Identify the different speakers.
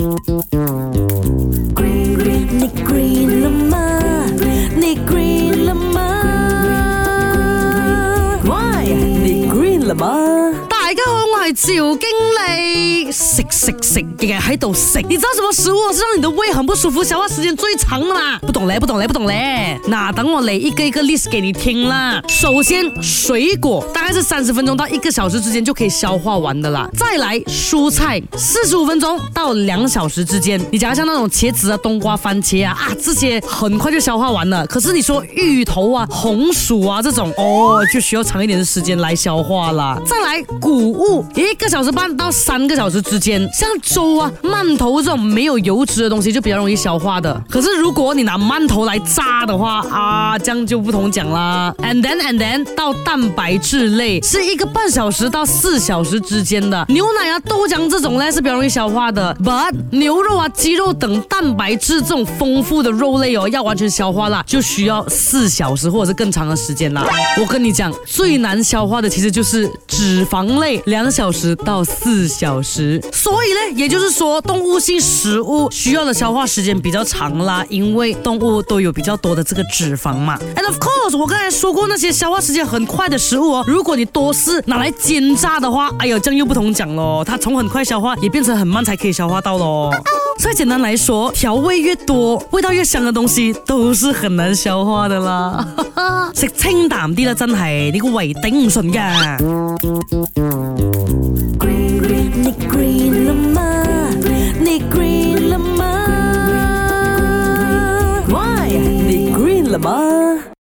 Speaker 1: నీ
Speaker 2: గ్రీన్లమ్మా నీ గ్రీన్లమ్మా నీ గ్రీన్లమ్మా 酒经理，食食食，今日喺度食。你知道什么食物是让你的胃很不舒服、消化时间最长的吗？不懂嘞，不懂嘞，不懂嘞。那等我嚟一个一个 list 给你听啦。首先，水果大概是三十分钟到一个小时之间就可以消化完的啦。再来，蔬菜四十五分钟到两小时之间。你假如像那种茄子啊、冬瓜、番茄啊啊这些，很快就消化完了。可是你说芋头啊、红薯啊这种，哦，就需要长一点的时间来消化啦。再来，谷物。一个小时半到三个小时之间，像粥啊、馒头这种没有油脂的东西就比较容易消化的。可是如果你拿馒头来炸的话啊，样就不同讲啦。And then and then 到蛋白质类是一个半小时到四小时之间的，牛奶啊、豆浆这种呢是比较容易消化的。But 牛肉啊、鸡肉等蛋白质这种丰富的肉类哦，要完全消化啦，就需要四小时或者是更长的时间啦。我跟你讲，最难消化的其实就是。脂肪类两小时到四小时，所以呢，也就是说，动物性食物需要的消化时间比较长啦，因为动物都有比较多的这个脂肪嘛。And of course，我刚才说过那些消化时间很快的食物哦，如果你多是拿来煎炸的话，哎呦，这样又不同讲喽，它从很快消化也变成很慢才可以消化到喽。所以简单来说，调味越多，味道越香的东西，都是很难消化的啦。吃清淡啲啦，真系你个胃顶唔顺噶。